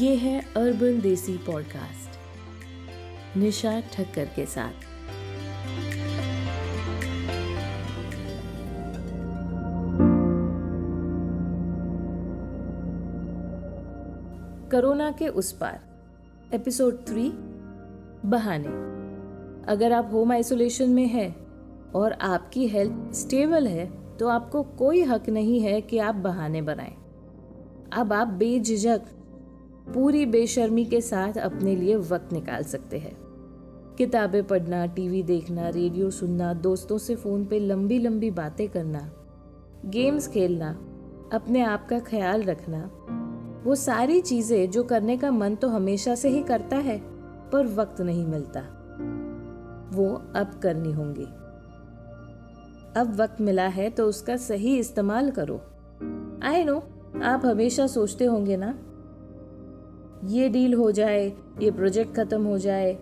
ये है अर्बन देसी पॉडकास्ट निशा ठक्कर के साथ। कोरोना के उस पार। एपिसोड थ्री बहाने। अगर आप होम आइसोलेशन में हैं और आपकी हेल्थ स्टेबल है तो आपको कोई हक नहीं है कि आप बहाने बनाएँ। अब आप बेझिझक पूरी बेशर्मी के साथ अपने लिए वक्त निकाल सकते हैं। किताबें पढ़ना, टीवी देखना, रेडियो सुनना, दोस्तों से फ़ोन पे लंबी लंबी बातें करना, गेम्स खेलना, अपने आप का ख्याल रखना, वो सारी चीज़ें जो करने का मन तो हमेशा से ही करता है, पर वक्त नहीं मिलता। वो अब करनी होंगी। अब वक्त मिला है तो उसका सही इस्तेमाल करो। आई नो आप हमेशा सोचते होंगे ना ये डील हो जाए, ये प्रोजेक्ट खत्म हो जाए,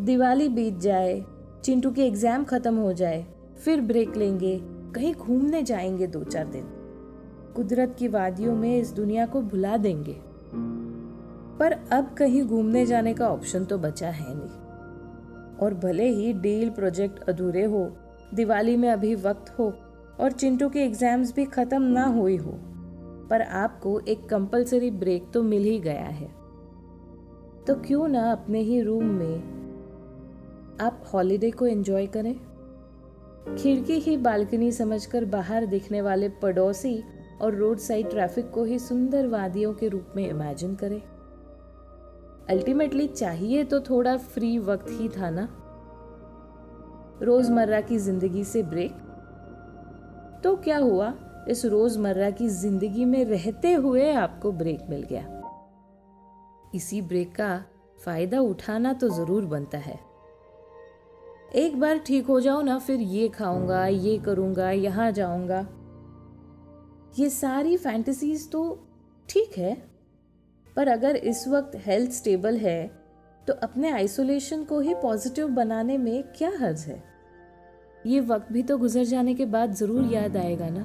दिवाली बीत जाए, चिंटू के एग्ज़ाम खत्म हो जाए, फिर ब्रेक लेंगे, कहीं घूमने जाएँगे दो चार दिन। कुदरत की वादियों में इस दुनिया को भुला देंगे। पर अब कहीं घूमने जाने का ऑप्शन तो बचा है नहीं। और भले ही डील प्रोजेक्ट अधूरे हो, दिवाली में अभी वक्त हो, और चिंटू के एग्ज़ाम्स भी खत्म ना हुई हो, पर आपको एक कंपलसरी ब्रेक तो मिल ही गया है। तो क्यों ना अपने ही रूम में आप हॉलिडे को एंजॉय करें? खिड़की ही बालकनी समझकर बाहर दिखने वाले पड़ोसी और रोड साइड ट्रैफ़िक को ही सुंदर वादियों के रूप में इमेजिन करें। अल्टीमेटली चाहिए तो थोड़ा फ्री वक्त ही था ना? रोज़मर्रा की ज़िंदगी से ब्रेक तो क्या हुआ? इस रोज़मर्रा की ज़िंदगी में रहते हुए आपको ब्रेक मिल गया। इसी ब्रेक का फ़ायदा उठाना तो ज़रूर बनता है। एक बार ठीक हो जाओ ना, फिर ये खाऊँगा, ये करूँगा, यहाँ जाऊँगा। ये सारी फैंटेसीज तो ठीक है, पर अगर इस वक्त हेल्थ स्टेबल है तो अपने आइसोलेशन को ही पॉजिटिव बनाने में क्या हर्ज है? ये वक्त भी तो गुजर जाने के बाद ज़रूर याद आएगा ना।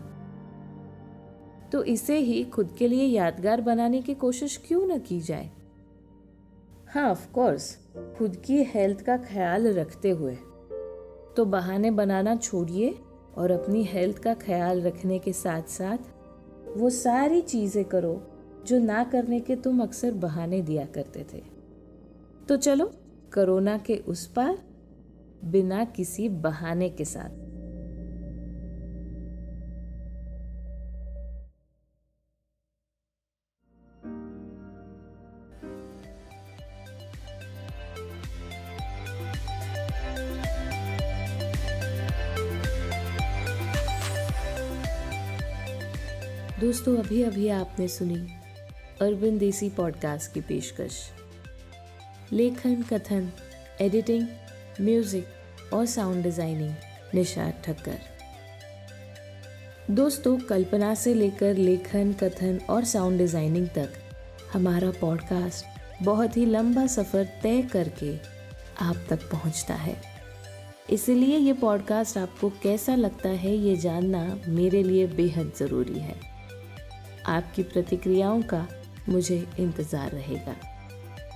तो इसे ही खुद के लिए यादगार बनाने की कोशिश क्यों न की जाए? हाँ ऑफ़ कोर्स खुद की हेल्थ का ख्याल रखते हुए। तो बहाने बनाना छोड़िए और अपनी हेल्थ का ख्याल रखने के साथ साथ वो सारी चीज़ें करो जो ना करने के तुम अक्सर बहाने दिया करते थे। तो चलो, कोरोना के उस पार, बिना किसी बहाने के साथ। दोस्तों अभी अभी आपने सुनी अरविंद देसी पॉडकास्ट की पेशकश। लेखन, कथन एडिटिंग म्यूज़िक और साउंड डिज़ाइनिंग निशाद ठक्कर। दोस्तों, कल्पना से लेकर लेखन, कथन और साउंड डिज़ाइनिंग तक हमारा पॉडकास्ट बहुत ही लंबा सफ़र तय करके आप तक पहुँचता है। इसलिए ये पॉडकास्ट आपको कैसा लगता है ये जानना मेरे लिए बेहद ज़रूरी है। आपकी प्रतिक्रियाओं का मुझे इंतज़ार रहेगा।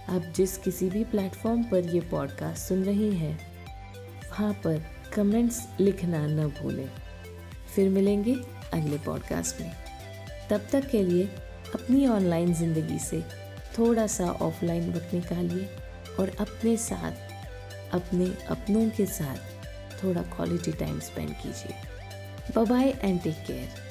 आप जिस किसी भी प्लेटफॉर्म पर ये पॉडकास्ट सुन रही हैं, वहाँ पर कमेंट्स लिखना न भूलें। फिर मिलेंगे अगले पॉडकास्ट में। तब तक के लिए अपनी ऑनलाइन ज़िंदगी से थोड़ा सा ऑफलाइन वक्त निकालिए और अपने साथ, अपने अपनों के साथ थोड़ा क्वालिटी टाइम स्पेंड कीजिए। Bye and take care